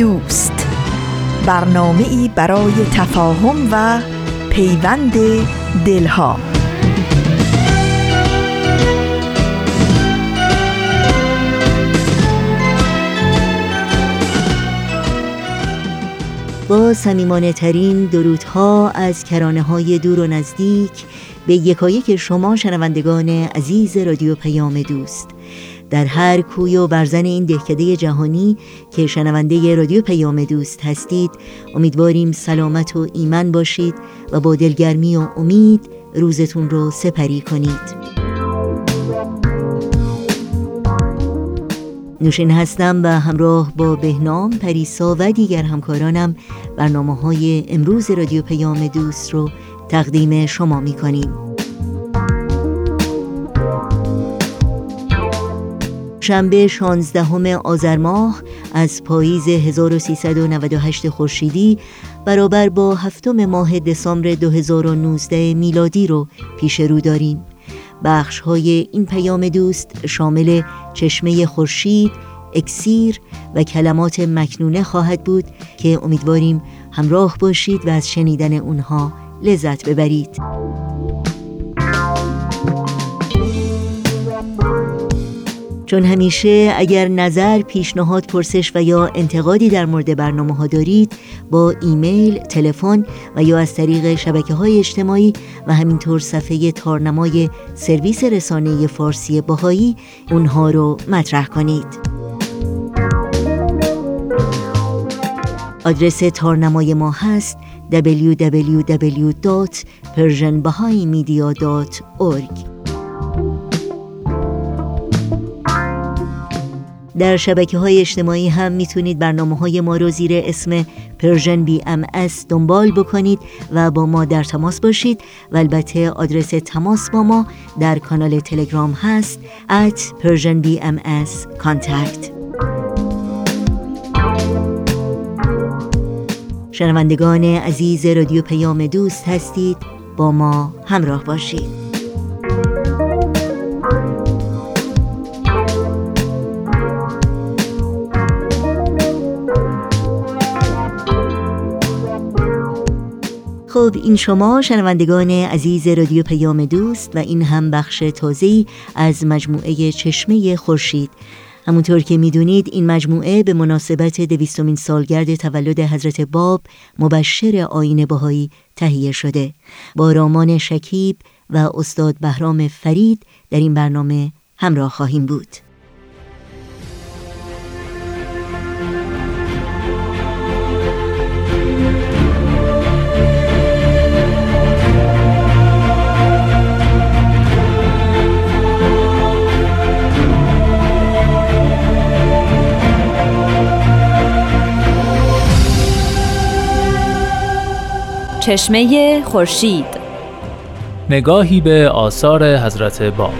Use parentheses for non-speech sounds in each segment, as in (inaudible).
دوست. برنامه ای برای تفاهم و پیوند دلها. با سمیمانه ترین درودها از کرانه های دور و نزدیک به یکایک شما شنوندگان عزیز رادیو پیام دوست. در هر کوی و برزن این دهکده جهانی که شنونده رادیو پیام دوست هستید امیدواریم سلامت و ایمن باشید و با دلگرمی و امید روزتون رو سپری کنید. نوشین هستم و همراه با بهنام پریسا و دیگر همکارانم برنامه های امروز رادیو پیام دوست رو تقدیم شما می کنیم شنبه 16 آذر ماه از پاییز 1398 خورشیدی برابر با هفتم ماه دسامبر 2019 میلادی رو پیش رو داریم. بخش های این پیام دوست شامل چشمه خورشید، اکسیر و کلمات مکنونه خواهد بود که امیدواریم همراه باشید و از شنیدن اونها لذت ببرید. چون همیشه اگر نظر، پیشنهاد، پرسش و یا انتقادی در مورد برنامه ها دارید با ایمیل، تلفن و یا از طریق شبکه های اجتماعی و همینطور صفحه تارنمای سرویس رسانه فارسی باهایی اونها رو مطرح کنید. آدرس تارنمای ما هست www.persianbahaimedia.org در شبکه های اجتماعی هم می‌تونید برنامه های ما رو زیر اسم Persian BMS دنبال بکنید و با ما در تماس باشید. و البته آدرس تماس با ما در کانال تلگرام هست at Persian BMS contact. شنوندگان عزیز رادیو پیام دوست هستید. با ما همراه باشید. خب این شما شنوندگان عزیز رادیو پیام دوست و این هم بخش تازه‌ای از مجموعه چشمه خورشید. همونطور که می‌دونید این مجموعه به مناسبت دویستمین سالگرد تولد حضرت باب مبشر آین بهایی تهیه شده. با رامان شکیب و استاد بهرام فرید در این برنامه همراه خواهیم بود. چشمه خورشید. نگاهی به آثار حضرت باب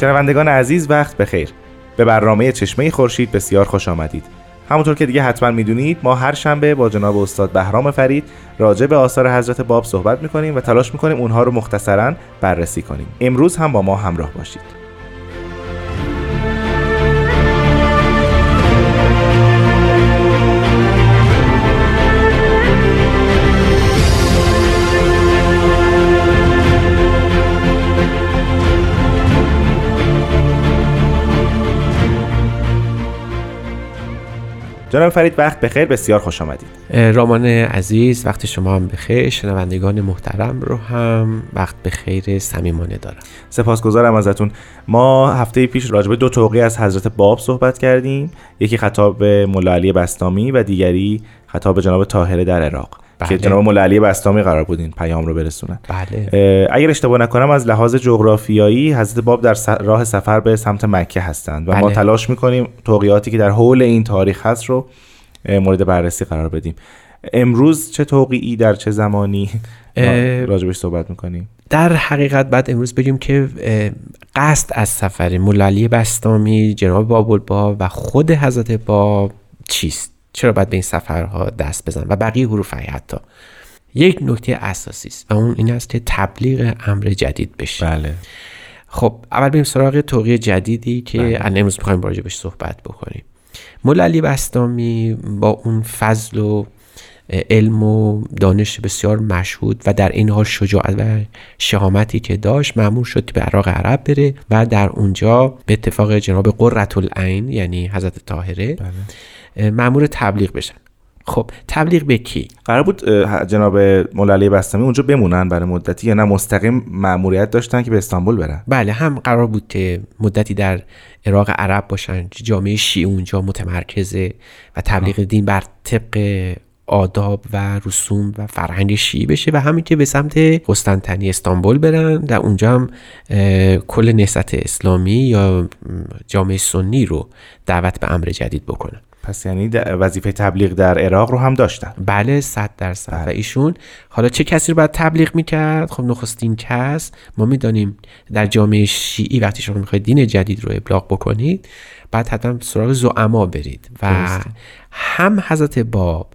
شنوندگان عزیز وقت بخیر. به برنامه چشمه خورشید بسیار خوش آمدید. همونطور که دیگه حتما می‌دونید ما هر شنبه با جناب استاد بهرام فرید راجع به آثار حضرت باب صحبت می‌کنیم و تلاش می‌کنیم اونها رو مختصرا بررسی کنیم. امروز هم با ما همراه باشید. جناب فرید وقت بخیر. بسیار خوش آمدید. رامان عزیز وقت شما هم بخیر. شنوندگان محترم رو هم وقت بخیر صمیمانه دارم. سپاسگزارم ازتون. ما هفته پیش راجع به دو توقی از حضرت باب صحبت کردیم. یکی خطاب به مولا علی بستامی و دیگری خطاب به جناب طاهره در عراق. بله. که جناب مولا علی بستامی قرار بود این پیام رو برسونن بله. اگر اشتباه نکنم از لحاظ جغرافیایی حضرت باب در راه سفر به سمت مکه هستند و ما بله. تلاش می‌کنیم توقیاتی که در حول این تاریخ هست رو مورد بررسی قرار بدیم. امروز چه توقیعی در چه زمانی؟ راجبش صحبت می‌کنیم. در حقیقت بعد امروز بگیم که قصد از سفر مولالی بستامی جناب بابالبا و خود حضرت باب چیست؟ چرا باید به این سفرها دست بزن و بقیه حروف حتی. یک نکته اساسی است و اون این است که تبلیغ امر جدید بشه. بله. خب اول بریم سراغ توقیه جدیدی که بله. امروز می‌خوایم راجبش صحبت بکنیم. مولا علی بستامی با اون فضل و علم و دانش بسیار مشهود و در این حال شجاعت و شهامتی که داشت معمول شد به عراق عرب بره و در اونجا به اتفاق جناب قرة العین یعنی حضرت طاهره بله. معمول تبلیغ بشن. خب تبلیغ به کی؟ قرار بود جناب مولا علی بستامی اونجا بمونن برای مدتی یا نه؟ مستقیم مأموریت داشتن که به استانبول برن؟ بله هم قرار بود که مدتی در عراق عرب باشن جامعه شیعه اونجا متمرکزه و تبلیغ دین بر طبق آداب و رسوم و فرهنگ شیعی بشه و همین که به سمت قسطنطنیه استانبول برن در اونجا هم کل نهضت اسلامی یا جامعه سنی رو دعوت به امر جدید بکنن. پس یعنی وظیفه تبلیغ در عراق رو هم داشتن. بله صد درصد. بله. و ایشون. حالا چه کسی رو باید تبلیغ می‌کرد؟ خب نخستین کس. ما می‌دانیم در جامعه شیعی وقتی شما می‌خواید دین جدید رو ابلاغ بکنید بعد حتما سراغ زعما برید. و. هم حضرت باب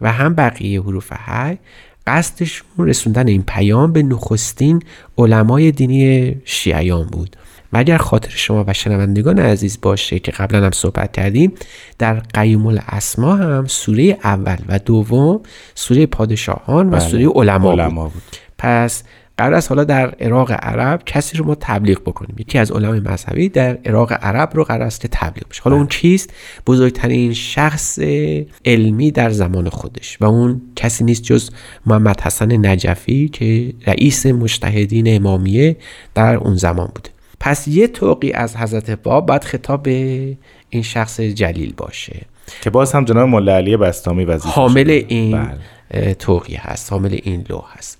و هم بقیه حروف حی قصدشون رسوندن این پیام به نخستین علمای دینی شیعیان بود. و اگر خاطر شما و شنوندگان عزیز باشه که قبلا هم صحبت کردیم در قیوم الاسما هم سوره اول و دوم سوره پادشاهان و بله. سوره علما بود. علما بود. پس قرار است حالا در عراق عرب کسی رو ما تبلیغ بکنیم. یکی از علمای مذهبی در عراق عرب رو قرار است که تبلیغ بشه. حالا اون کیست؟ بزرگترین شخص علمی در زمان خودش و اون کسی نیست جز محمد حسن نجفی که رئیس مجتهدین امامیه در اون زمان بوده. پس یه توقی از حضرت باب باید خطاب به این شخص جلیل باشه. که باز هم جناب مولا علی بستامی وظیفه حامل این بله. اه، توقی هست حامل این لوح هست.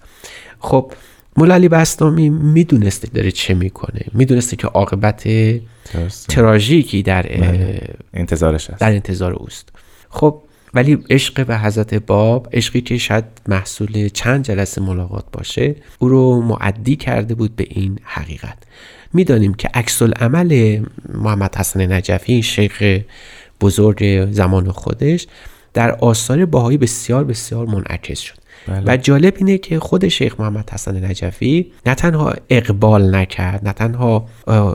خب مولا علی بستامی می‌دونسته داره چه می‌کنه. می‌دونسته که عاقبت. تراژیکی در اه، انتظارش هست. در انتظار اوست. خب ولی عشق به حضرت باب عشقی که شاید محصول چند جلسه ملاقات باشه او رو معدی کرده بود به این حقیقت. می‌دانیم که عکس عمل محمد حسن نجفی این شیخ بزرگ زمان خودش در آثار باهایی بسیار بسیار منعکس شد. بله. و جالب اینه که خود شیخ محمد حسن نجفی نه تنها اقبال نکرد نه تنها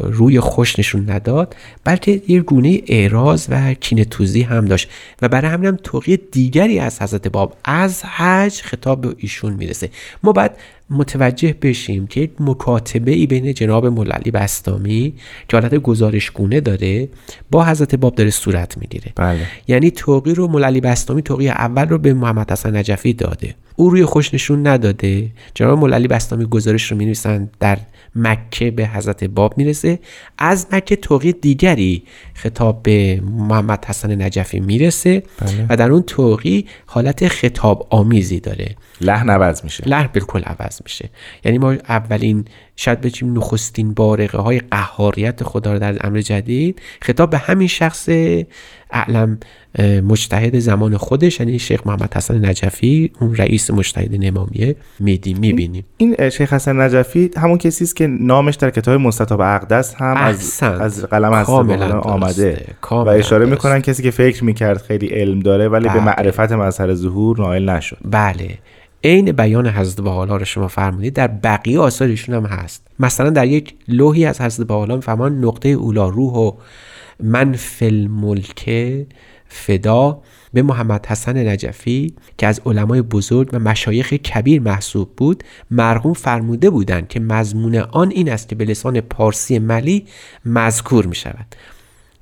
روی خوش نشون نداد بلکه یه گونه اعراض و کینه توزی هم داشت. و برای همین هم توقیه دیگری از حضرت باب از حج خطاب به ایشون می‌رسه. ما باید متوجه بشیم که یک مکاتبه ای بین جناب مولا بستامی که حالت گزارشگونه داره با حضرت باب داره صورت می‌گیره. بله. یعنی توقی رو مولا علی بستامی توقی اول رو به محمد حسن نجفی داده. او روی خوش نشون نداده. جناب مولا علی بستامی گزارش رو می در مکه به حضرت باب می‌رسه. از مکه توقی دیگری خطاب به محمد حسن نجفی می‌رسه بله. و در اون توقی حالت خطاب آمیزی داره. لحن عوض میشه لحن بالکل عوض میشه یعنی ما اولین شاید بچیم نخستین بارقه های قهاریت خدا رو در امر جدید خطاب به همین شخص اعلم مجتهد زمان خودش یعنی شیخ محمد حسن نجفی اون رئیس مجتهدین امامیه میدیم می‌بینیم این شیخ حسن نجفی همون کسی است که نامش در کتاب مستطاب اقدس هم از. از قلم درسته. آمده و اشاره. می‌کنن کسی که فکر می‌کرد خیلی علم داره ولی به بله. معرفت مظهر ظهور نائل نشد بله عین بیان حضرت رو شما فرمودید در بقیه آثارشون هم هست. مثلا در یک لوحی از حضرت بحالا میفرمان نقطه اولا روح و من فی الملک فدا به محمد حسن نجفی که از علمای بزرگ و مشایخ کبیر محسوب بود مرحوم فرموده بودند که مضمون آن این است که به لسان پارسی ملی مذکور می شود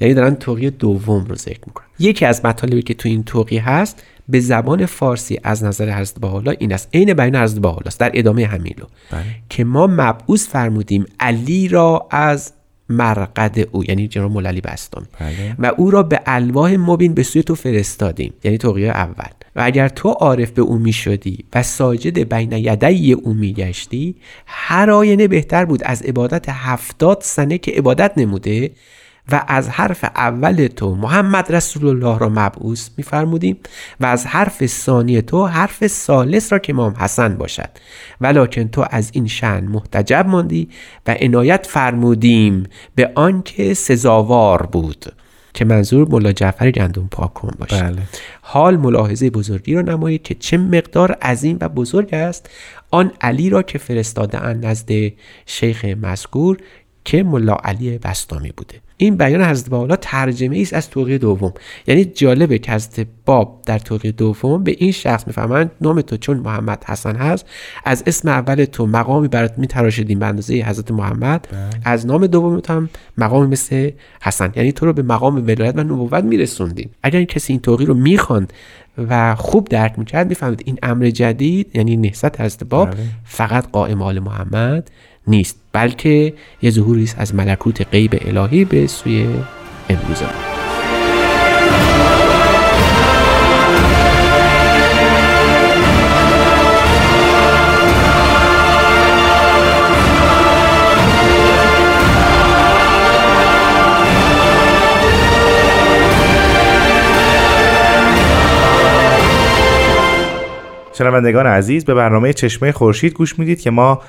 یعنی دارن توقی دوم رو ذکر می‌کنن. یکی از مطالبی که تو این توقی هست به زبان فارسی از نظر حضرت بهاءالله این است. عین بیان حضرت بهاءالله است. در ادامه همین رو. بله. که ما مبعوث فرمودیم علی را از مرقد او یعنی جناب مولا بستامی بله. و او را به الواح مبین به سوی تو فرستادیم. یعنی توقیه اول. و اگر تو عارف به او می شدی و ساجد بین یدی او می گشتی هر آینه بهتر بود. از عبادت هفتاد سنه که عبادت نموده و از حرف اول تو محمد رسول الله را مبعوث میفرمودیم و از حرف ثانی تو حرف سالس را که امام حسن باشد. ولکن تو از این شن محتجب ماندی و عنایت فرمودیم به آنکه سزاوار بود که منظور ملا جعفر گندم پاکون باشد بله. حال ملاحظه بزرگی را نمایید که چه مقدار عظیم و بزرگ است آن علی را که فرستاده اند نزد شیخ مذکور که ملا علی بستامی بوده. این بیان حضرت بهاءالله ترجمه ای است از توقیه دوم. یعنی جالبه که حضرت باب در توقیه دوم به این شخص می‌فهمند نام تو چون محمد حسن هست. از اسم اول تو مقامی برات میتراشیدیم به اندازه حضرت محمد. از نام دوم تو هم مقامی مثل حسن. یعنی تو رو به مقام ولایت و نبوت میرسوندیم. اگر کسی این توقیه رو می‌خواند و خوب درک می‌کرد می‌فهمید این امر جدید یعنی نهضت حضرت باب بله. فقط قائم آل محمد نیست. بلکه یه ظهوری است از ملکوت غیب الهی به سوی امروز ما. شنوندگان عزیز به برنامه چشمه خورشید گوش می‌دید که ما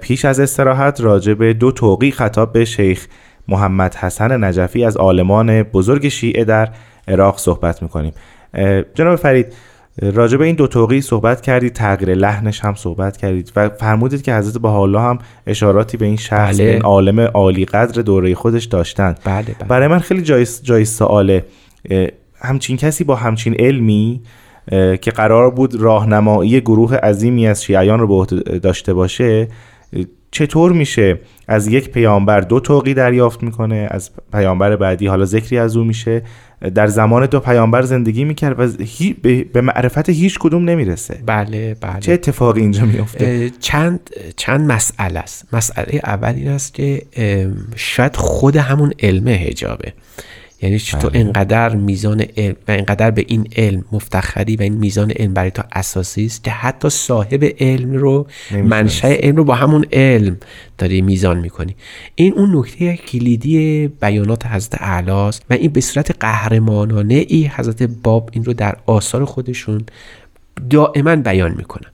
پیش از استراحت راجع به دو توقی خطاب به شیخ محمد حسن نجفی از عالمان بزرگ شیعه در عراق صحبت می‌کنیم. جناب فرید راجع به این دو توقی صحبت کردید تغییر لحنش هم صحبت کردید و فرمودید که حضرت بهاءالله هم اشاراتی به این شخص بله. این عالم عالی قدر دوره خودش داشتند. بله بله. برای من خیلی جای جای سواله همچین کسی با همچین علمی که قرار بود راهنمایی گروه عظیمی از شیعیان رو به عهده داشته باشه چطور میشه از یک پیامبر دو توقی دریافت می‌کنه از پیامبر بعدی حالا ذکری از او میشه در زمان دو پیامبر زندگی می‌کرد و به- معرفت هیچ کدوم نمی‌رسه؟ بله بله. چه اتفاقی اینجا میفته چند چند مسئله است. مسئله اول این است که شاید خود همون علم حجابه. یعنی تو انقدر میزان علم و انقدر به این علم مفتخری و این میزان علم برای تو اساسی است که حتی صاحب علم رو منشأ علم رو با همون علم داری میزان می‌کنی. این اون نکته کلیدی بیانات حضرت اعلاست و این به صورت قهرمانانه ای حضرت باب این رو در آثار خودشون دائما بیان می‌کنن.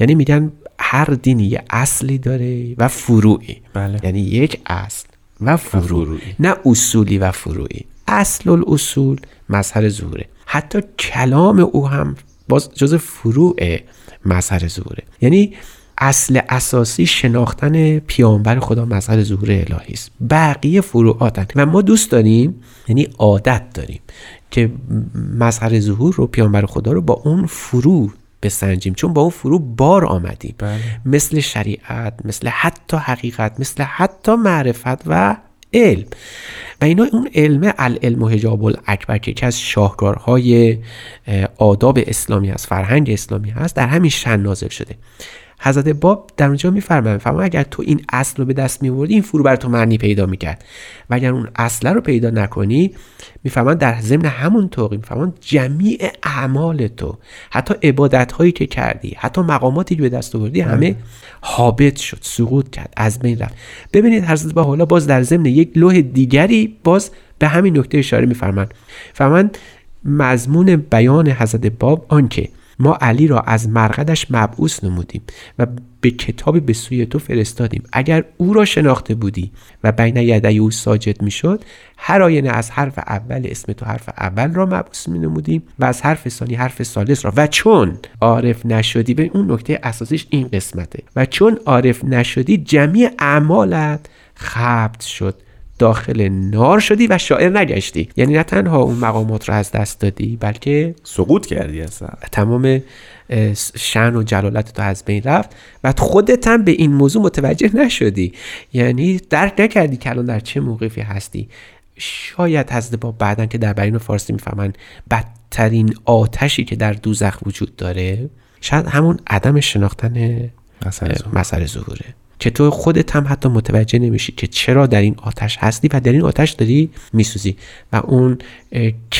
یعنی میگن هر دینی یه اصلی داره و فروعی. بله. یعنی یک اصل و فروع فروعی. نه اصولی و فروعی. اصل الاصول مظهر ظهوره. حتی کلام او هم باز جز فروع مظهر ظهوره. یعنی اصل اساسی شناختن پیامبر خدا مظهر ظهور الهی است. بقیه فروعاتن. و ما دوست داریم یعنی عادت داریم که مظهر ظهور رو پیامبر خدا رو با اون فروع بسنجیم. چون با اون فروع بار آمدیم. بله. مثل شریعت مثل حتی حقیقت مثل حتی معرفت و علم. و اینا اون علم العلم و حجاب الاکبر که یکی از شاهکارهای اه، آداب اسلامی هست فرهنگ اسلامی هست در همین شن نازل شده. حضرت باب در اونجا میفرمایند فرمان اگر تو این اصل رو به دست میوردی این فرو بر تو معنی پیدا می‌کرد. و اگر اون اصل رو پیدا نکنی میفرمان در ضمن همون توقی میفرمان جمیع اعمال تو حتی عبادت هایی که کردی حتی مقاماتی که به دست آوردی همه حابط شد سقوط کرد از بین رفت. ببینید حضرت با حالا باز در ضمن یک لوح دیگری باز به همین نکته اشاره میفرمند فرمند مضمون بیان حضرت باب آنکه ما علی را از مرقدش مبعوث نمودیم و به کتابی به سوی تو فرستادیم. اگر او را شناخته بودی و بین یدی او ساجد می‌شد هر آینه از حرف اول اسم تو حرف اول را مبعوث می نمودیم و از حرف ثانی حرف ثالث را. و چون عارف نشدی به اون نکته اساسیش این قسمته. و چون عارف نشدی جمیع اعمالت خبت شد. داخل نار شدی و شاعر نگشتی. یعنی نه تنها اون مقامات رو از دست دادی بلکه سقوط کردی اصلا. تمام شن و جلالت تو از بین رفت و خودت هم به این موضوع متوجه نشدی. یعنی درک نکردی که الان در چه موقفی هستی. شاید حضرت باب بعدن که در بیان فارسی می‌فهمن بدترین آتشی که در دوزخ وجود داره شاید همون عدم شناختن مسئله ظهوره. که تو خودت هم حتی متوجه نمیشی که چرا در این آتش هستی و در این آتش داری میسوزی. و اون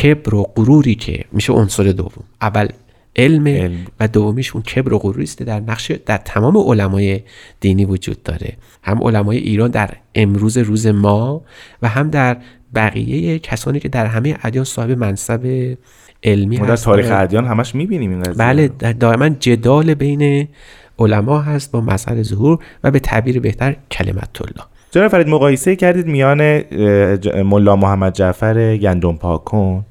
کبر و غروری که میشه عنصر دوم. اول علم, علم. و دومیش اون کبر و غروری است در نقش در تمام علمای دینی وجود داره. هم علمای ایران در امروز روز ما و هم در بقیه کسانی که در همه ادیان صاحب منصب علمی ما در تاریخ ادیان همش می‌بینیم این بله دائما جدال بین علما هست با مسئله ظهور و به تعبیر بهتر کلمت الله جناب فرید مقایسه کردید میان ملا محمد جعفر گندم پاکون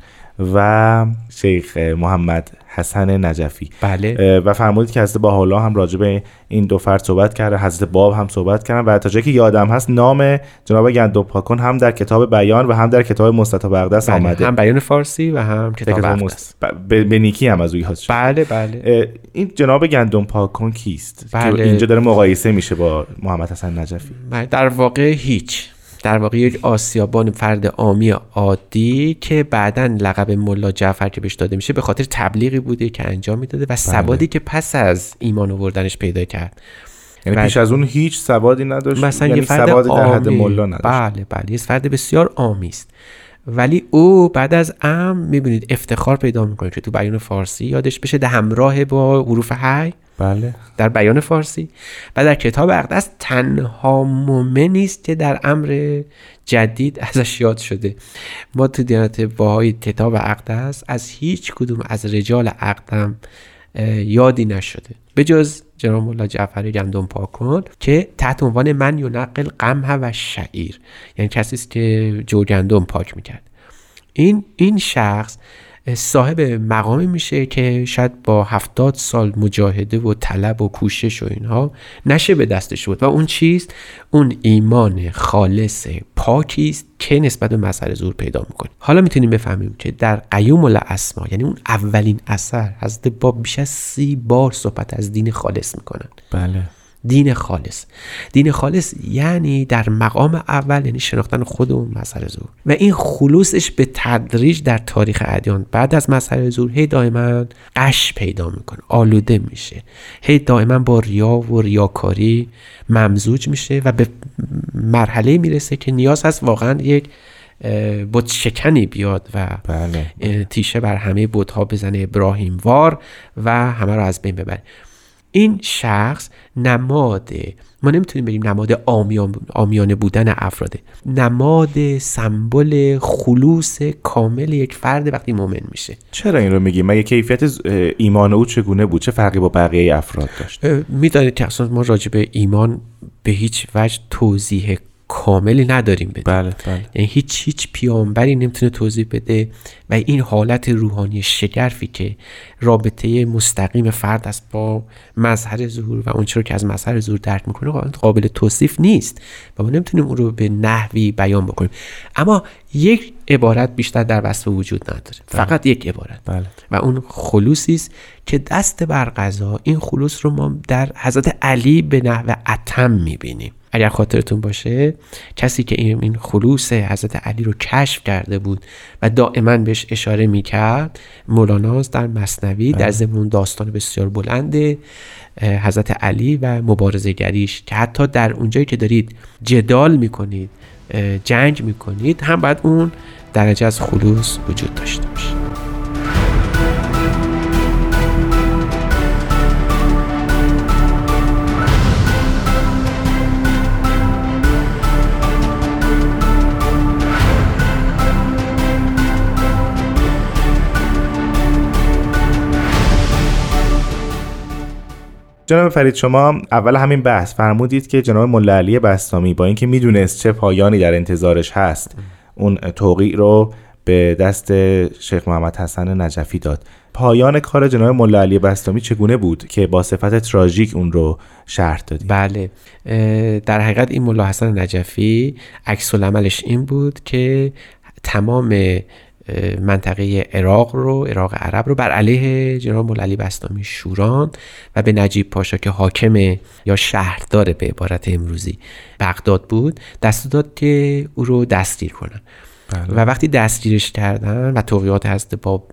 و شیخ محمد حسن نجفی. بله. و فرمودید که حضرت با حالا هم راجع به این دو فرد صحبت کرده حضرت باب هم صحبت کردن و تا جایی که یادم هست نام جناب گندم پاکون هم در کتاب بیان و هم در کتاب مستطاب اقدس بله. آمده. هم بیان فارسی و هم کتاب, اقدس به, نیکی هم از اوی بله بله. این جناب گندم پاکون کیست؟ بله. که اینجا داره مقایسه میشه با محمد حسن نجفی. بله در واقع هیچ. در واقع یک آسیابان فرد عامی عادی که بعدا لقب ملا جعفر که بهش داده میشه به خاطر تبلیغی بوده که انجام می‌داده و بله. سوادی که پس از ایمان آوردنش پیدا کرد. یعنی پیش از اون هیچ سوادی نداشت مثلا یعنی یه فرد سواد در حد ملا نداشت. بله بله. یه فرد بسیار عامی است. ولی او بعد از ام می‌بینید افتخار پیدا می‌کنه که تو بیان فارسی یادش بشه ده همراه با حروف حی بله. در بیان فارسی. و در کتاب اقدس تنها مومنی است که در امر جدید ازش یاد شده. ما تو دیانت باهای کتاب اقدس از هیچ کدوم از رجال اقدم یادی نشده. به جز جناب مولا جعفر گندم پاکن که تحت عنوان من نقل قمه و شعیر یعنی کسی است که جو گندم پاک می‌کرد. این این شخص صاحب مقامی میشه که شاید با هفتاد سال مجاهده و طلب و کوشش و اینها نشه به دستش بود. و اون چیست؟ اون ایمان خالص پاکی است که نسبت به مسئله زور پیدا می‌کنه. حالا می‌تونیم بفهمیم که در قیوم الاسما یعنی اون اولین اثر حضرت با بیش از سی بار صحبت از دین خالص می‌کنن. بله. دین خالص. دین خالص یعنی در مقام اول یعنی شناختن خود اون مسئله زور و این خلوصش به تدریج در تاریخ ادیان. بعد از مسئله زور هی دائما قش پیدا می‌کنه آلوده میشه. هی دائما با ریا و ریاکاری ممزوج میشه و به مرحله می‌رسه که نیاز هست واقعا یک بت شکنی بیاد و بله. تیشه بر همه بتها بزنه. ابراهیم وار و همه رو از بین ببره. این شخص نماد ما نمی‌تونیم بگیم نماد آمیان آمیانه بودن افراده. نماد سمبل خلوص کامل یک فرد وقتی مؤمن میشه. چرا این رو میگیم مگه کیفیت ایمان او چگونه بود؟ چه فرقی با بقیه افراد داشت؟ می‌دانید که اصلا ما راجع به ایمان به هیچ وجه توضیح کاملی نداریم بده بله بله. یعنی هیچ هیچ پیامبری نمی‌تونه توضیح بده و این حالت روحانی شگرفی که رابطه مستقیم فرد است با مظهر ظهور و اون رو که از مظهر ظهور درک می‌کنه قابل توصیف نیست و ما نمی‌تونیم اون رو به نحوی بیان بکنیم اما یک عبارت بیشتر در وصف وجود نداره بله. فقط یک عبارت بله. و اون خلوصی است که دست بر قضا این خلوص رو ما در حضرت علی به نحو اتم می‌بینیم اگر خاطرتون باشه کسی که این خلوص حضرت علی رو کشف کرده بود و دائما بهش اشاره می‌کرد مولاناز در مصنوی در ضمن داستان بسیار بلند حضرت علی و مبارزه گریش که حتی در اونجایی که دارید جدال می‌کنید جنگ می‌کنید هم باید اون درجه از خلوص وجود داشته باشه. جناب فرید شما اول همین بحث. فرمودید که جناب ملا علی بستامی با اینکه می‌دونست چه پایانی در انتظارش هست اون توقیع رو به دست شیخ محمد حسن نجفی داد. پایان کار جناب ملا علی بستامی چگونه بود که با صفت تراژیک اون رو شرح دادید؟ بله. در حقیقت این ملا حسن نجفی عکس عملش این بود که تمام منطقه عراق رو عراق عرب رو بر علیه جناب مولا بستامی شوران و به نجیب پاشا که حاکم یا شهردار به عبارت امروزی بغداد بود دست داد که او رو دستگیر کنن بله. و وقتی دستگیرش کردن و توقیات حضرت باب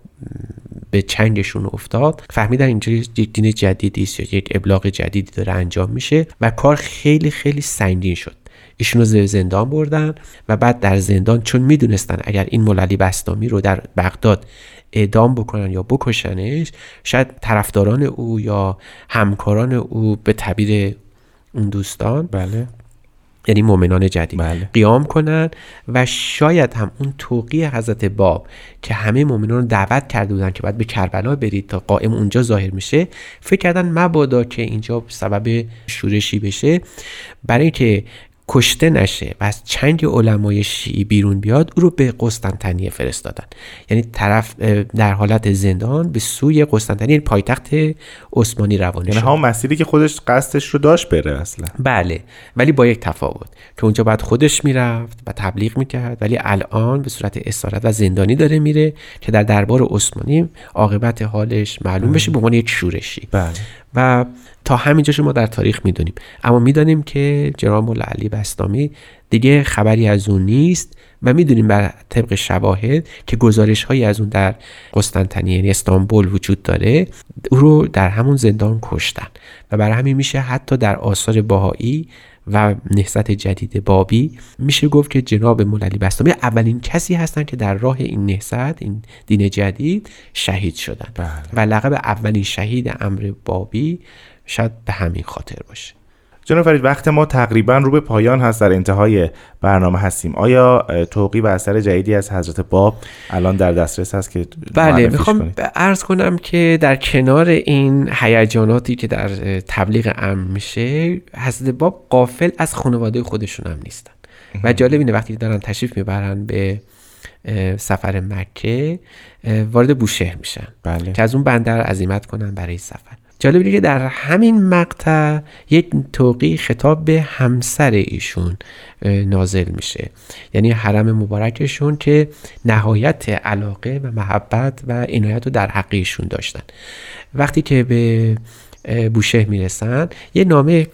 به چنگشون افتاد فهمیدن اینجا یک دین جدیدی است یا یک ابلاغ جدیدی داره انجام میشه و کار خیلی خیلی سنگین شد ایشون رو زندان بردن و بعد در زندان چون می‌دونستن اگر این موللی بستامی رو در بغداد اعدام بکنن یا بکشنش شاید طرفداران او یا همکاران او به تعبیر اون دوستان بله یعنی مؤمنان جدید بله. قیام کنن و شاید هم اون توقی حضرت باب که همه مؤمنان رو دعوت کرده بودن که باید به کربلا برید تا قائم اونجا ظاهر میشه فکر کردن مبادا که اینجا سبب شورشی بشه برای اینکه کشته نشه و از چنگ علمای شیعی بیرون بیاد او رو به قسطنطنیه فرستادن. یعنی طرف در حالت زندان به سوی قسطنطنیه یعنی پایتخت عثمانی روانه یعنی شد. همون مسیری که خودش قصدش رو داشت بره اصلا. بله ولی با یک تفاوت. که اونجا باید خودش می‌رفت و تبلیغ می‌کرد ولی الان به صورت اسارت و زندانی داره میره که در دربار عثمانی عاقبت حالش معلوم بشه به عنوان یک شورشی. بله. و تا همینجاش ما در تاریخ می‌دونیم. اما می‌دانیم که جناب مولا علی بستامی دیگه خبری از اون نیست و می‌دونیم بر طبق شواهد که گزارش هایی از اون در قسطنطنیه یعنی استانبول وجود داره او رو در همون زندان کشتن. و برای همین میشه حتی در آثار باهایی و نهضت جدید بابی میشه گفت که جناب مولا علی بستامی اولین کسی هستن که در راه این نهضت این دین جدید شهید شدن بله. و لقب اولین شهید امر بابی شاید به همین خاطر باشه جناب فرید وقت ما تقریبا رو به پایان هست در انتهای برنامه هستیم. آیا توقی و اثر جدیدی از حضرت باب الان در دسترس هست که بله می‌خوام؟ عرض کنم که در کنار این هیجاناتی که در تبلیغ امر میشه حضرت باب قافل از خانواده خودشون هم نیستن. و جالب اینه وقتی دارن تشریف می‌برن به سفر مکه وارد بوشهر میشن بله. که از اون بندر عزیمت کنن برای سفر. جالب اینه که در همین مقطع یک توقی خطاب به همسر ایشون نازل میشه. یعنی حرم مبارکشون که نهایت علاقه و محبت و عنایت رو در حق ایشون داشتن. وقتی که به بوشهر می‌رسن یه نامه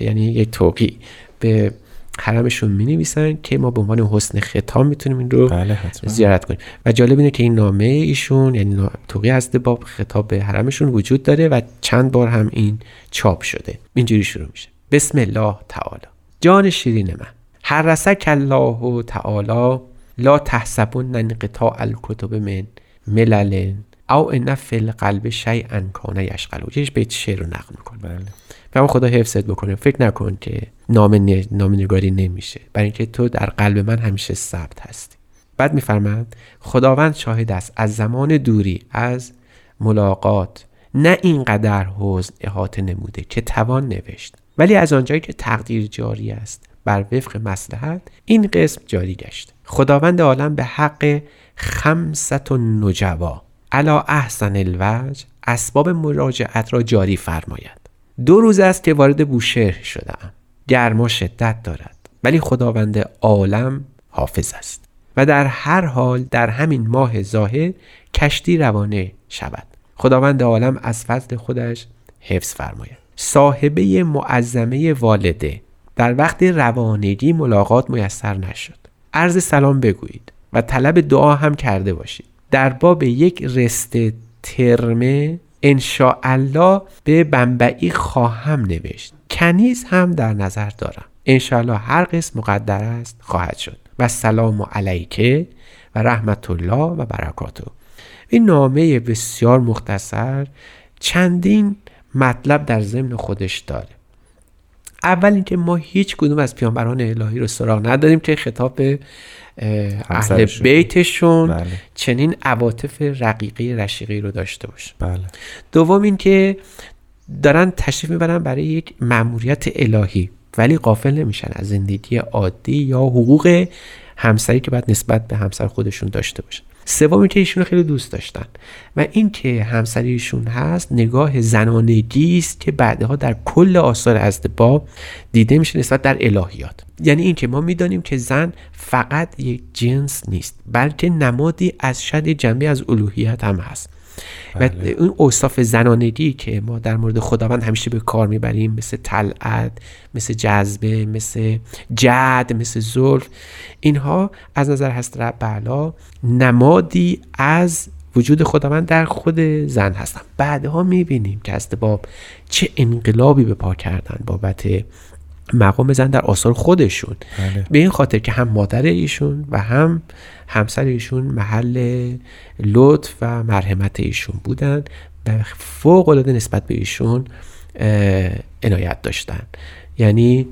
یعنی یک توقی به حرمشون می نویسن که ما به عنوان حسن ختام می‌تونیم این رو بله زیارت کنیم. و جالب اینه که این نامه ایشون یعنی توقی حضرت باب خطاب به حرمشون وجود داره و چند بار هم این چاپ شده. اینجوری شروع میشه. بسم الله تعالی. جان شیرین من. حرسک الله تعالی لا تحسبن انقطاع الکتب من ملل او ان فی القلب شیئا کان یشغلو یه بیت شعر رو نقل می‌کنه؟ بله. و خدا حفظت بکنه. فکر نکن که نام, ن... نام نگاری نمیشه. برای اینکه تو در قلب من همیشه ثبت هستی. بعد میفرمند خداوند شاهد است از زمان دوری از ملاقات. نه اینقدر حزن احاطه نموده که توان نوشت. ولی از آنجایی که تقدیر جاری است بر وفق مسلحت این قسم جاری گشت. خداوند عالم به حق خمست و نجوا. علا احسن الوجه اسباب مراجعت را جاری فرماید. دو روز است که وارد بوشهر شدم گرما شدت دارد. ولی خداوند عالم حافظ است. و در هر حال در همین ماه ظاهر کشتی روانه شود. خداوند عالم از فضل خودش حفظ فرماید. صاحبه معظمه والده. در وقت روانگی ملاقات میسر نشد. عرض سلام بگویید و طلب دعا هم کرده باشید. در باب یک رسته ترمه الله به بمبئی خواهم نوشت. کنیز هم در نظر دارم. الله هر قسم مقدر است خواهد شد. و سلام علیکه و رحمت الله و برکاته. این نامه بسیار مختصر چندین مطلب در ضمن خودش داره. اول اینکه ما هیچ کدوم از پیامبران الهی رو سراغ نداریم که خطاب به اهل. بیتشون بله. چنین عواطف رقیقی رشیقی رو داشته باشه بله دوم اینکه دارن تشریف می‌برن برای یک مأموریت الهی ولی غافل نمیشن از زندگی عادی یا حقوق همسری که باید نسبت به همسر خودشون داشته باشن سوم اینکه ایشون خیلی دوست داشتن. و اینکه همسر ایشون هست نگاه زنانگی است که بعدها در کل آثار از باب دیده میشه نسبت در الهیات. یعنی اینکه ما می‌دانیم که زن فقط یک جنس نیست بلکه نمادی از شد جنبه از الوهیت هم هست. و بله. اون اوصاف زنانگی که ما در مورد خداوند همیشه به کار می‌بریم مثل طلعت مثل جذبه مثل جد مثل زلف اینها از نظر حضرت رب نمادی از وجود خداوند در خود زن هستن بعدها می‌بینیم که از باب چه انقلابی به پا کردن بابت مقام زن در آثار خودشون. بله. به این خاطر که هم مادر ایشون و هم همسر ایشون محل لطف و مرحمت ایشون بودن و فوق العاده نسبت به ایشون عنایت داشتن. یعنی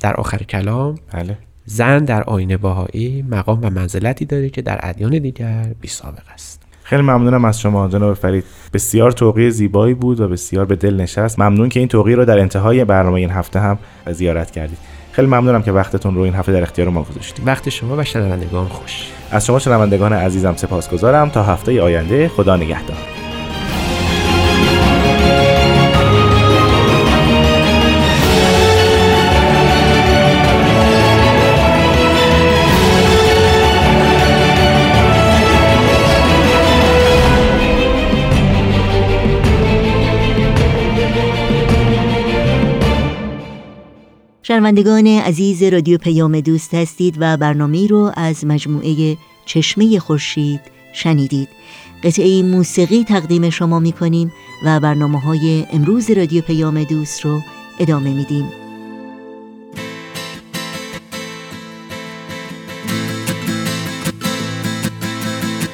در آخر کلام بله. زن در آین بهایی مقام و منزلتی داره که در ادیان دیگر بی سابق است. خیلی ممنونم از شما جناب فرید. بسیار توقیه زیبایی بود و بسیار به دل نشست. ممنون که این توقیه رو در انتهای برنامه این هفته هم زیارت کردید. خیلی ممنونم که وقتتون رو این هفته در اختیار ما گذاشتید. وقت شما و شنوندگان خوش. از شما شنوندگان عزیزم سپاسگزارم. تا هفته آینده خدا نگهدار. شنوندگان عزیز رادیو پیام دوست هستید و برنامه رو از مجموعه چشمه خورشید شنیدید. قطعه موسیقی تقدیم شما می کنیم و برنامه های امروز رادیو پیام دوست رو ادامه میدیم.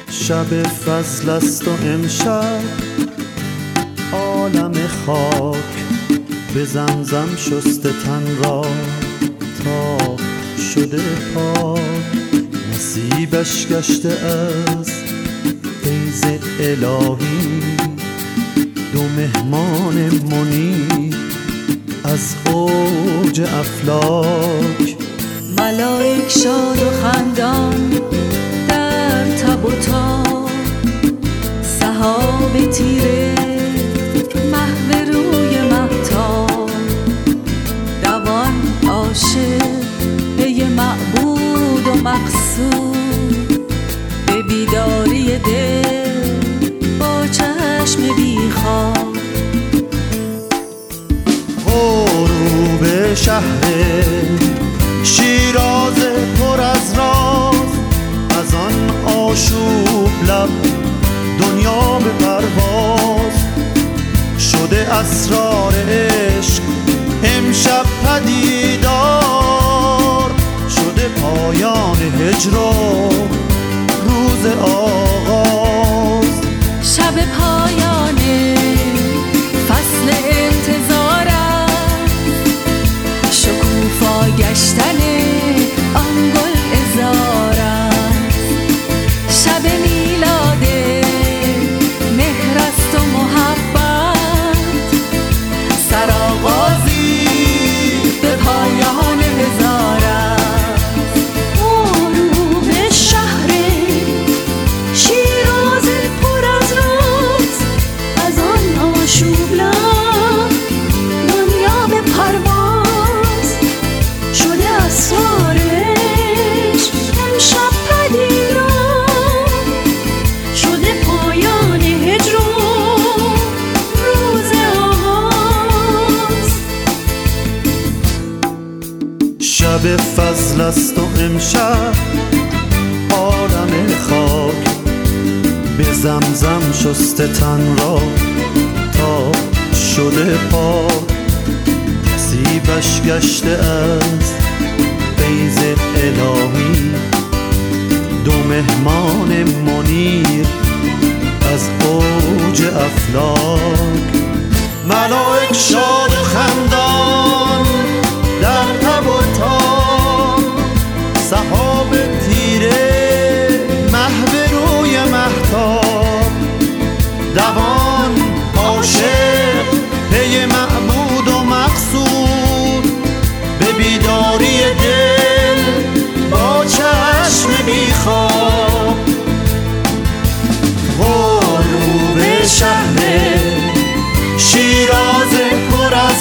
شب فصل است و امشب عالم خاک. به زمزم شسته تن را تا شده پاک نصیبش گشته از فیض الهی. دو مهمان منی از اوج افلاک. ملائک شاد و خندان در تب و تاب. سحاب تیره عاشق پی معبود و مقصود به بیداری دل با چشم بیخواب. غروب شهر شیراز پر از راز از آن آشوب لب دنیا به پرواز. شده اسرار عشق امشب پدیدار شده پایان هجر روز آغاز. شب پایان است و امشب عالم خاک به زمزم شسته تن را تا شده پاک نصیبش گشته از فیض الهی. دو مهمان منیر از اوج افلاک. ملائک شاد و خندان.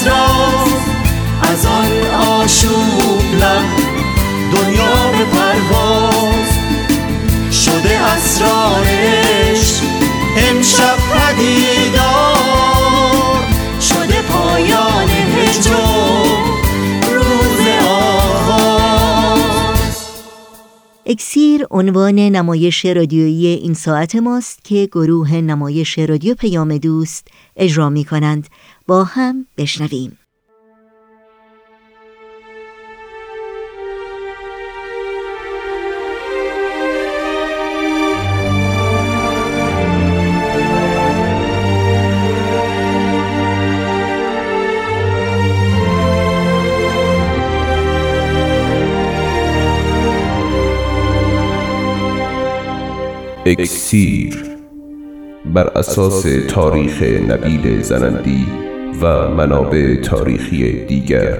پر از آن آشوب لب دنیا به پرواز. شده اسرارش امشب پدیدار. شده پایان آغاز. اکسیر عنوان نمایش رادیویی این ساعت ماست که گروه نمایش رادیو پیام دوست اجرا می کنند با هم بشنویم. اکسیر بر اساس تاریخ نبیل زنندی و منابع تاریخی دیگر.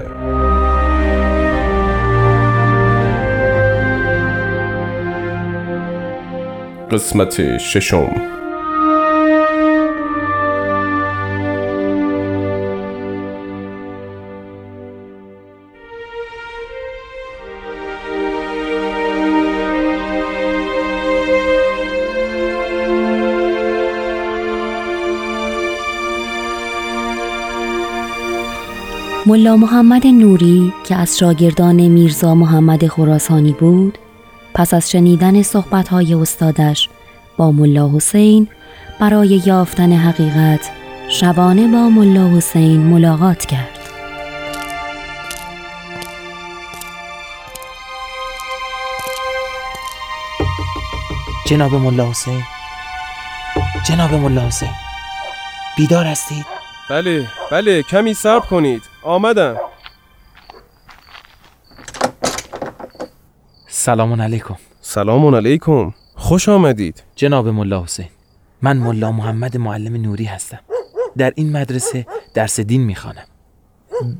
قسمت ششم. ملا محمد نوری که از شاگردان میرزا محمد خراسانی بود پس از شنیدن صحبتهای استادش با ملا حسین برای یافتن حقیقت شبانه با ملا حسین ملاقات کرد. جناب ملا حسین جناب ملا حسین بیدار هستید؟ بله بله کمی صبر کنید. آمدم سلام علیکم. سلام علیکم. خوش آمدید. جناب ملا حسین من ملا محمد معلم نوری هستم. در این مدرسه درس دین می‌خوانم.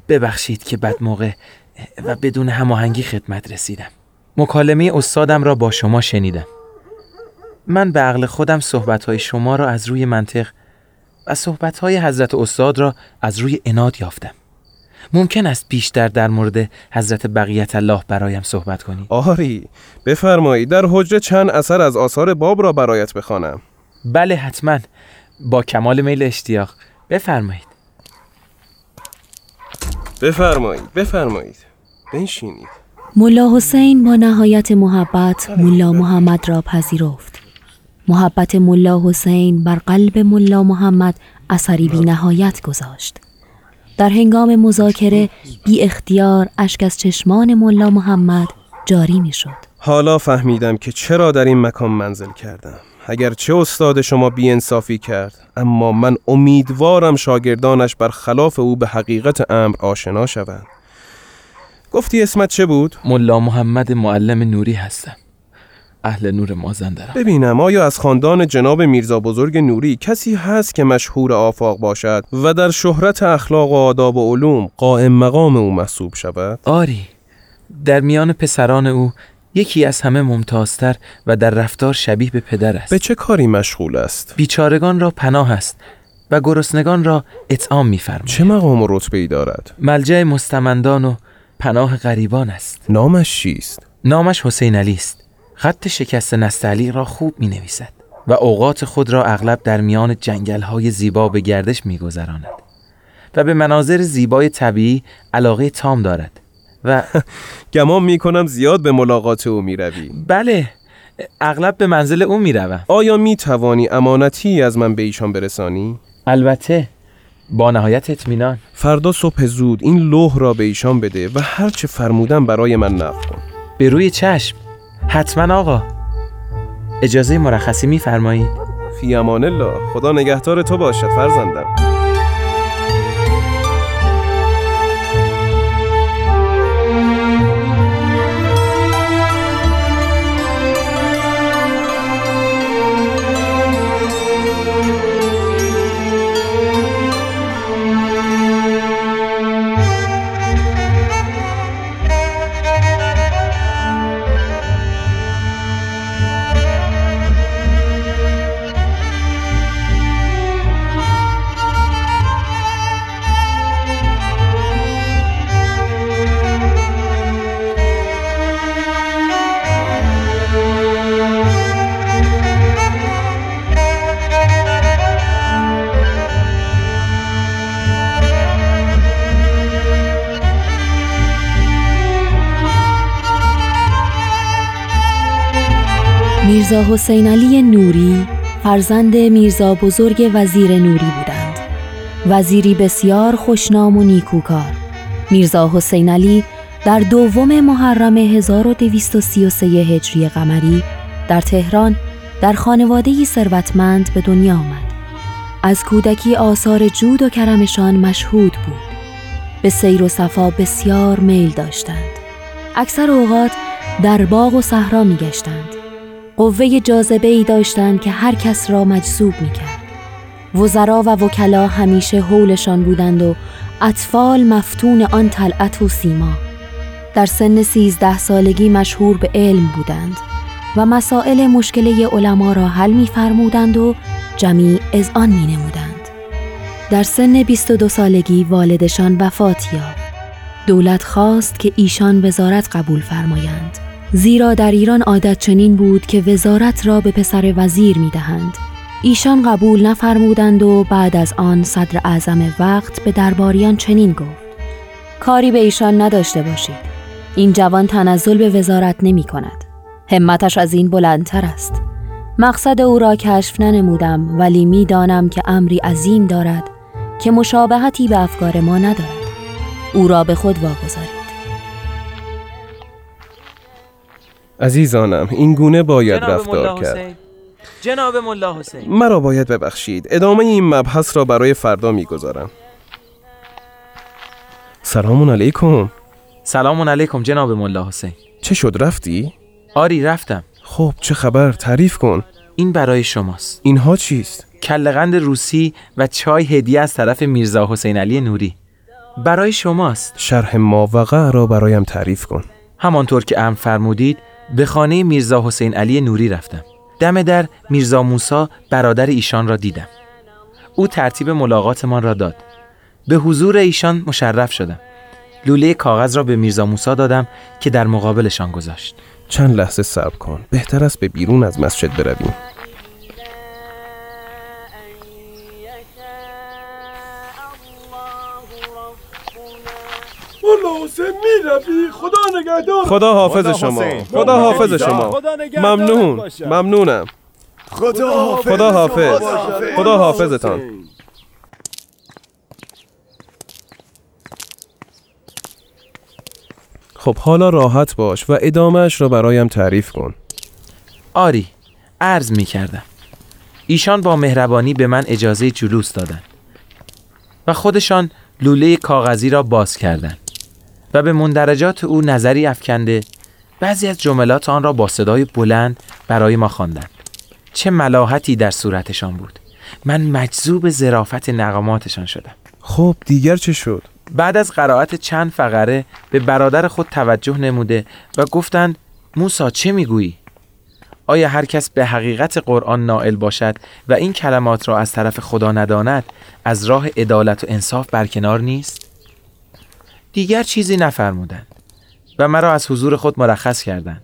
ببخشید که بد موقع و بدون هماهنگی خدمت رسیدم. مکالمه استادم را با شما شنیدم. من به عقل خودم صحبتهای شما را از روی منطق و صحبتهای حضرت استاد را از روی اناد یافتم. ممکن است بیشتر در مورد حضرت بقیت الله برایم صحبت کنید آری بفرمایید در حجره چند اثر از آثار باب را برایت بخوانم. بله حتما. با کمال میل اشتیاق. بفرمایید. بفرمایید بفرمایید. بنشینید. ملا حسین با نهایت محبت ملا محمد را پذیرفت. محبت ملا حسین بر قلب ملا محمد اثری بی نهایت گذاشت. در هنگام مذاکره بی اختیار اشک از چشمان ملا محمد جاری می شد حالا فهمیدم که چرا در این مکان منزل کردم. اگر چه استاد شما بیانصافی کرد اما من امیدوارم شاگردانش بر خلاف او به حقیقت امر آشنا شوند. گفتی اسمت چه بود؟ ملا محمد معلم نوری هستم. اهل نور مازندران ببینم آیا از خاندان جناب میرزا بزرگ نوری کسی هست که مشهور آفاق باشد و در شهرت اخلاق و آداب و علوم قائم مقام او محسوب شود؟ آری در میان پسران او یکی از همه ممتازتر و در رفتار شبیه به پدر است به چه کاری مشغول است؟ بیچارگان را پناه است و گرسنگان را اطعام می‌فرماید چه مقام و رتبه‌ای دارد؟ ملجأ مستمندان و پناه غریبان است نامش چیست؟ نامش حسین علی است خط شکست نستعلی را خوب می نویسد و اوقات خود را اغلب در میان جنگل های زیبا به گردش می گذراند و به مناظر زیبای طبیعی علاقه تام دارد و (laughs) گمان می کنم زیاد به ملاقات او می روی بله اغلب به منزل او می روم آیا می توانی امانتی از من به ایشان برسانی؟ البته با نهایت اطمینان. فردا صبح زود این لوح را به ایشان بده و هرچه فرمودن برای من نقل کن. به روی چشم. حتما آقا. اجازه مرخصی میفرمایید. فی امان الله. خدا نگهدار تو باشد فرزندم. میرزا حسین علی نوری فرزند میرزا بزرگ وزیر نوری بودند. وزیری بسیار خوشنام و نیکوکار. میرزا حسین علی در دوم محرم 1233 هجری قمری در تهران در خانواده ثروتمند به دنیا آمد. از کودکی آثار جود و کرمشان مشهود بود. به سیر و صفا بسیار میل داشتند. اکثر اوقات در باغ و صحرا می گشتند قوه جاذبه ای داشتند که هر کس را مجذوب می کرد وزرا و وکلا همیشه حولشان بودند و اطفال مفتون آن طلعت و سیما در سن سیزده سالگی مشهور به علم بودند و مسائل مشکله علما را حل می فرمودند و جمیع از آن می نمودند. در سن 22 سالگی والدشان وفات یافت. دولت خواست که ایشان وزارت قبول فرمایند. زیرا در ایران عادت چنین بود که وزارت را به پسر وزیر می دهند. ایشان قبول نفرمودند و بعد از آن صدر اعظم وقت به درباریان چنین گفت. کاری به ایشان نداشته باشید. این جوان تنزل به وزارت نمی کند. همتش از این بلندتر است. مقصد او را کشف ننمودم ولی می‌دانم که امری عظیم دارد که مشابهتی به افکار ما ندارد. او را به خود واگذارید. عزیزانم این گونه باید رفتار کرد. حسین. جناب ملا حسین. مرا باید ببخشید. ادامه این مبحث را برای فردا می‌گذارم. سلام علیکم. سلام علیکم جناب ملا حسین. چه شد رفتی؟ آری رفتم. خب چه خبر؟ تعریف کن. این برای شماست. اینها چیست؟ کلغند روسی و چای هدیه از طرف میرزا حسین علی نوری. برای شماست. شرح ماوقع را برایم تعریف کن. همانطور که امر فرمودید به خانه میرزا حسین علی نوری رفتم. دم در میرزا موسا برادر ایشان را دیدم. او ترتیب ملاقاتمان را داد. به حضور ایشان مشرف شدم. لوله کاغذ را به میرزا موسا دادم که در مقابلشان گذاشت. چند لحظه صبر کن. بهتر است به بیرون از مسجد برویم. حسین می‌روی خدا نگهدار. خدا حافظ شما. خدا حافظ شما. ممنون. ممنونم. خدا حافظ. خدا حافظ. خدا حافظتان. خب حالا راحت باش و ادامهش را برایم تعریف کن. آری عرض می کردم ایشان با مهربانی به من اجازه جلوس دادند و خودشان لوله کاغذی را باز کردند و به مندرجات او نظری افکنده. بعضی از جملات آن را با صدای بلند برای ما خواندند. چه ملاحتی در صورتشان بود. من مجذوب ظرافت نغماتشان شدم. خب دیگر چه شد؟ بعد از قرائت چند فقره به برادر خود توجه نموده و گفتند موسا چه می‌گویی؟ آیا هر کس به حقیقت قرآن نائل باشد و این کلمات را از طرف خدا نداند از راه عدالت و انصاف برکنار نیست؟ دیگر چیزی نفرمودند و مرا از حضور خود مرخص کردند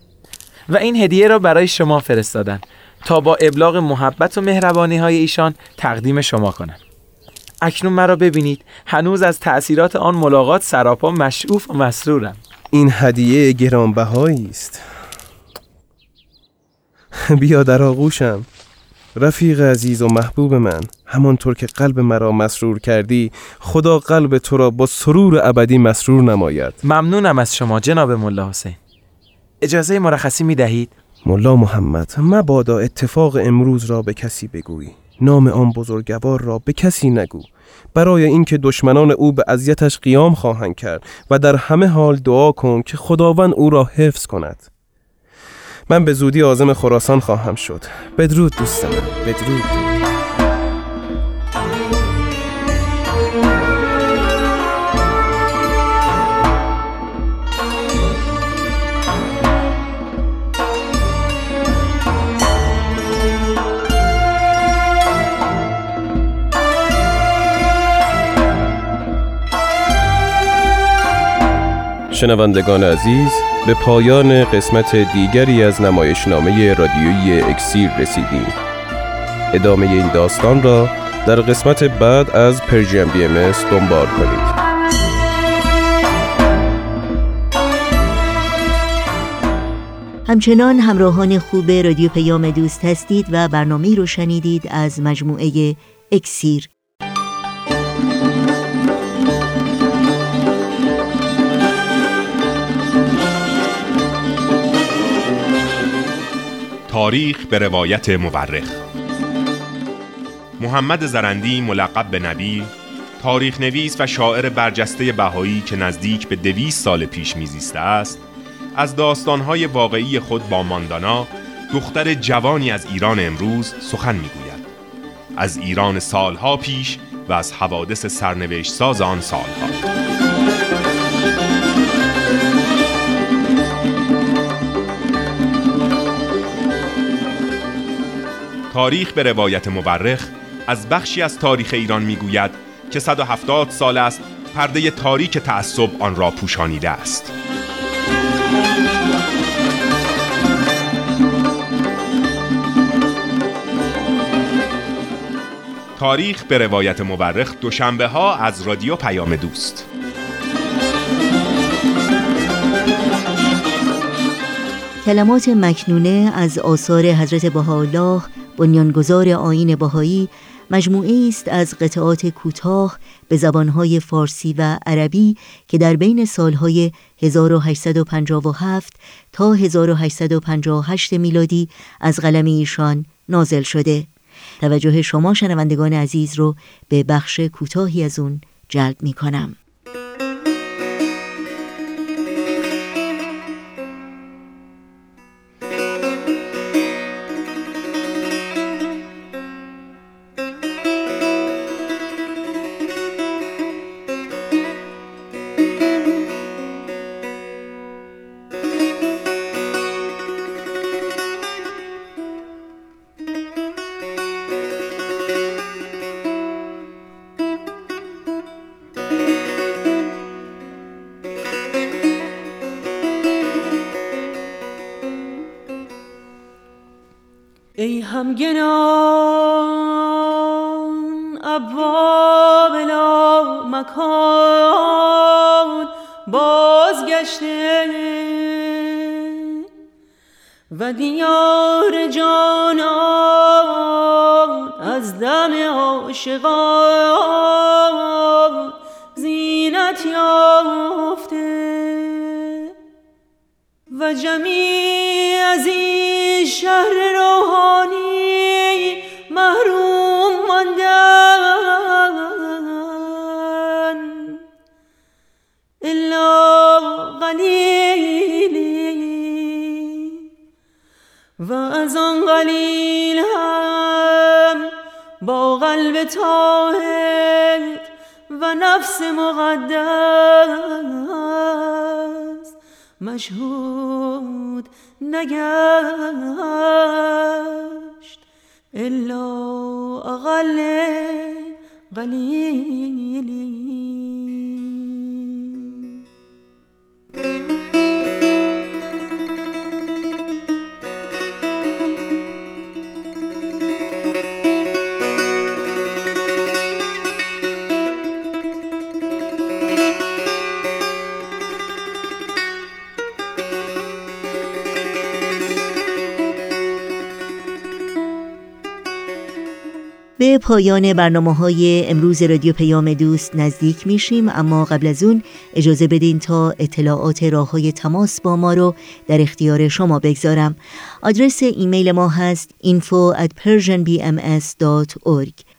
و این هدیه را برای شما فرستادند تا با ابلاغ محبت و مهربانی های ایشان تقدیم شما کنم. اکنون مرا ببینید هنوز از تأثیرات آن ملاقات سراپا مشعوف و مسرورم. این هدیه گرانبهایی است. بیا در آغوشم. رفیق عزیز و محبوب من همانطور که قلب مرا مسرور کردی خدا قلب تو را با سرور ابدی مسرور نماید. ممنونم از شما جناب ملا حسین. اجازه مرخصی می دهید؟ ملا محمد مبادا اتفاق امروز را به کسی بگویی. نام آن بزرگوار را به کسی نگو. برای اینکه دشمنان او به اذیتش قیام خواهند کرد و در همه حال دعا کن که خداوند او را حفظ کند. من به زودی عازم خراسان خواهم شد. بدرود دوست من بدرود. شنوندگان عزیز به پایان قسمت دیگری از نمایشنامه رادیویی اکسیر رسیدیم. ادامه این داستان را در قسمت بعد از پرژیم بی ام دنبال کنید. همچنان همراهان خوب رادیو پیام دوست هستید و برنامه رو شنیدید از مجموعه اکسیر تاریخ به روایت مورخ. محمد زرندی ملقب به نبی تاریخ نویس و شاعر برجسته بهایی که نزدیک به دویست سال پیش میزیسته است از داستانهای واقعی خود با ماندانا دختر جوانی از ایران امروز سخن می‌گوید. از ایران سالها پیش و از حوادث سرنوشت ساز آن سالها. تاریخ به روایت مورخ از بخشی از تاریخ ایران می‌گوید که 170 سال است پرده تاریک تعصب آن را پوشانیده است. تاریخ به روایت مورخ دوشنبه ها از رادیو پیام دوست. کلمات مکنونه از آثار حضرت بهاءالله بنیانگذار آیین بهایی مجموعه است از قطعات کوتاه به زبانهای فارسی و عربی که در بین سالهای 1857 تا 1858 میلادی از قلم ایشان نازل شده توجه شما شنوندگان عزیز رو به بخش کوتاهی از اون جلب می کنم. مکان بازگشته. و دیار جانان از دم عاشقان زینت یافته. و جمیع از این شهر روحانی و از آن قلیل هم با قلب طاهر و نفس مقدس مشهود نگشت الا اقل قلیلی به پایان برنامه های امروز رادیو پیام دوست نزدیک میشیم اما قبل از اون اجازه بدین تا اطلاعات راه های تماس با ما رو در اختیار شما بگذارم. آدرس ایمیل ما هست info at persianbms.org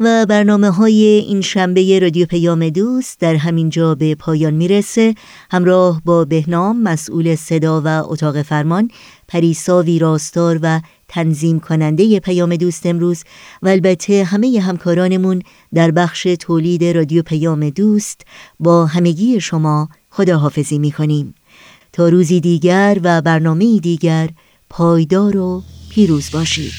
و برنامه های این شنبه رادیو پیام دوست در همین جا به پایان می‌رسه. همراه با بهنام مسئول صدا و اتاق فرمان پریسا ویراستار و تنظیم کننده پیام دوست امروز و البته همه همکارانمون در بخش تولید رادیو پیام دوست با همگی شما خداحافظی می کنیم تا روزی دیگر و برنامه دیگر پایدار و پیروز باشید.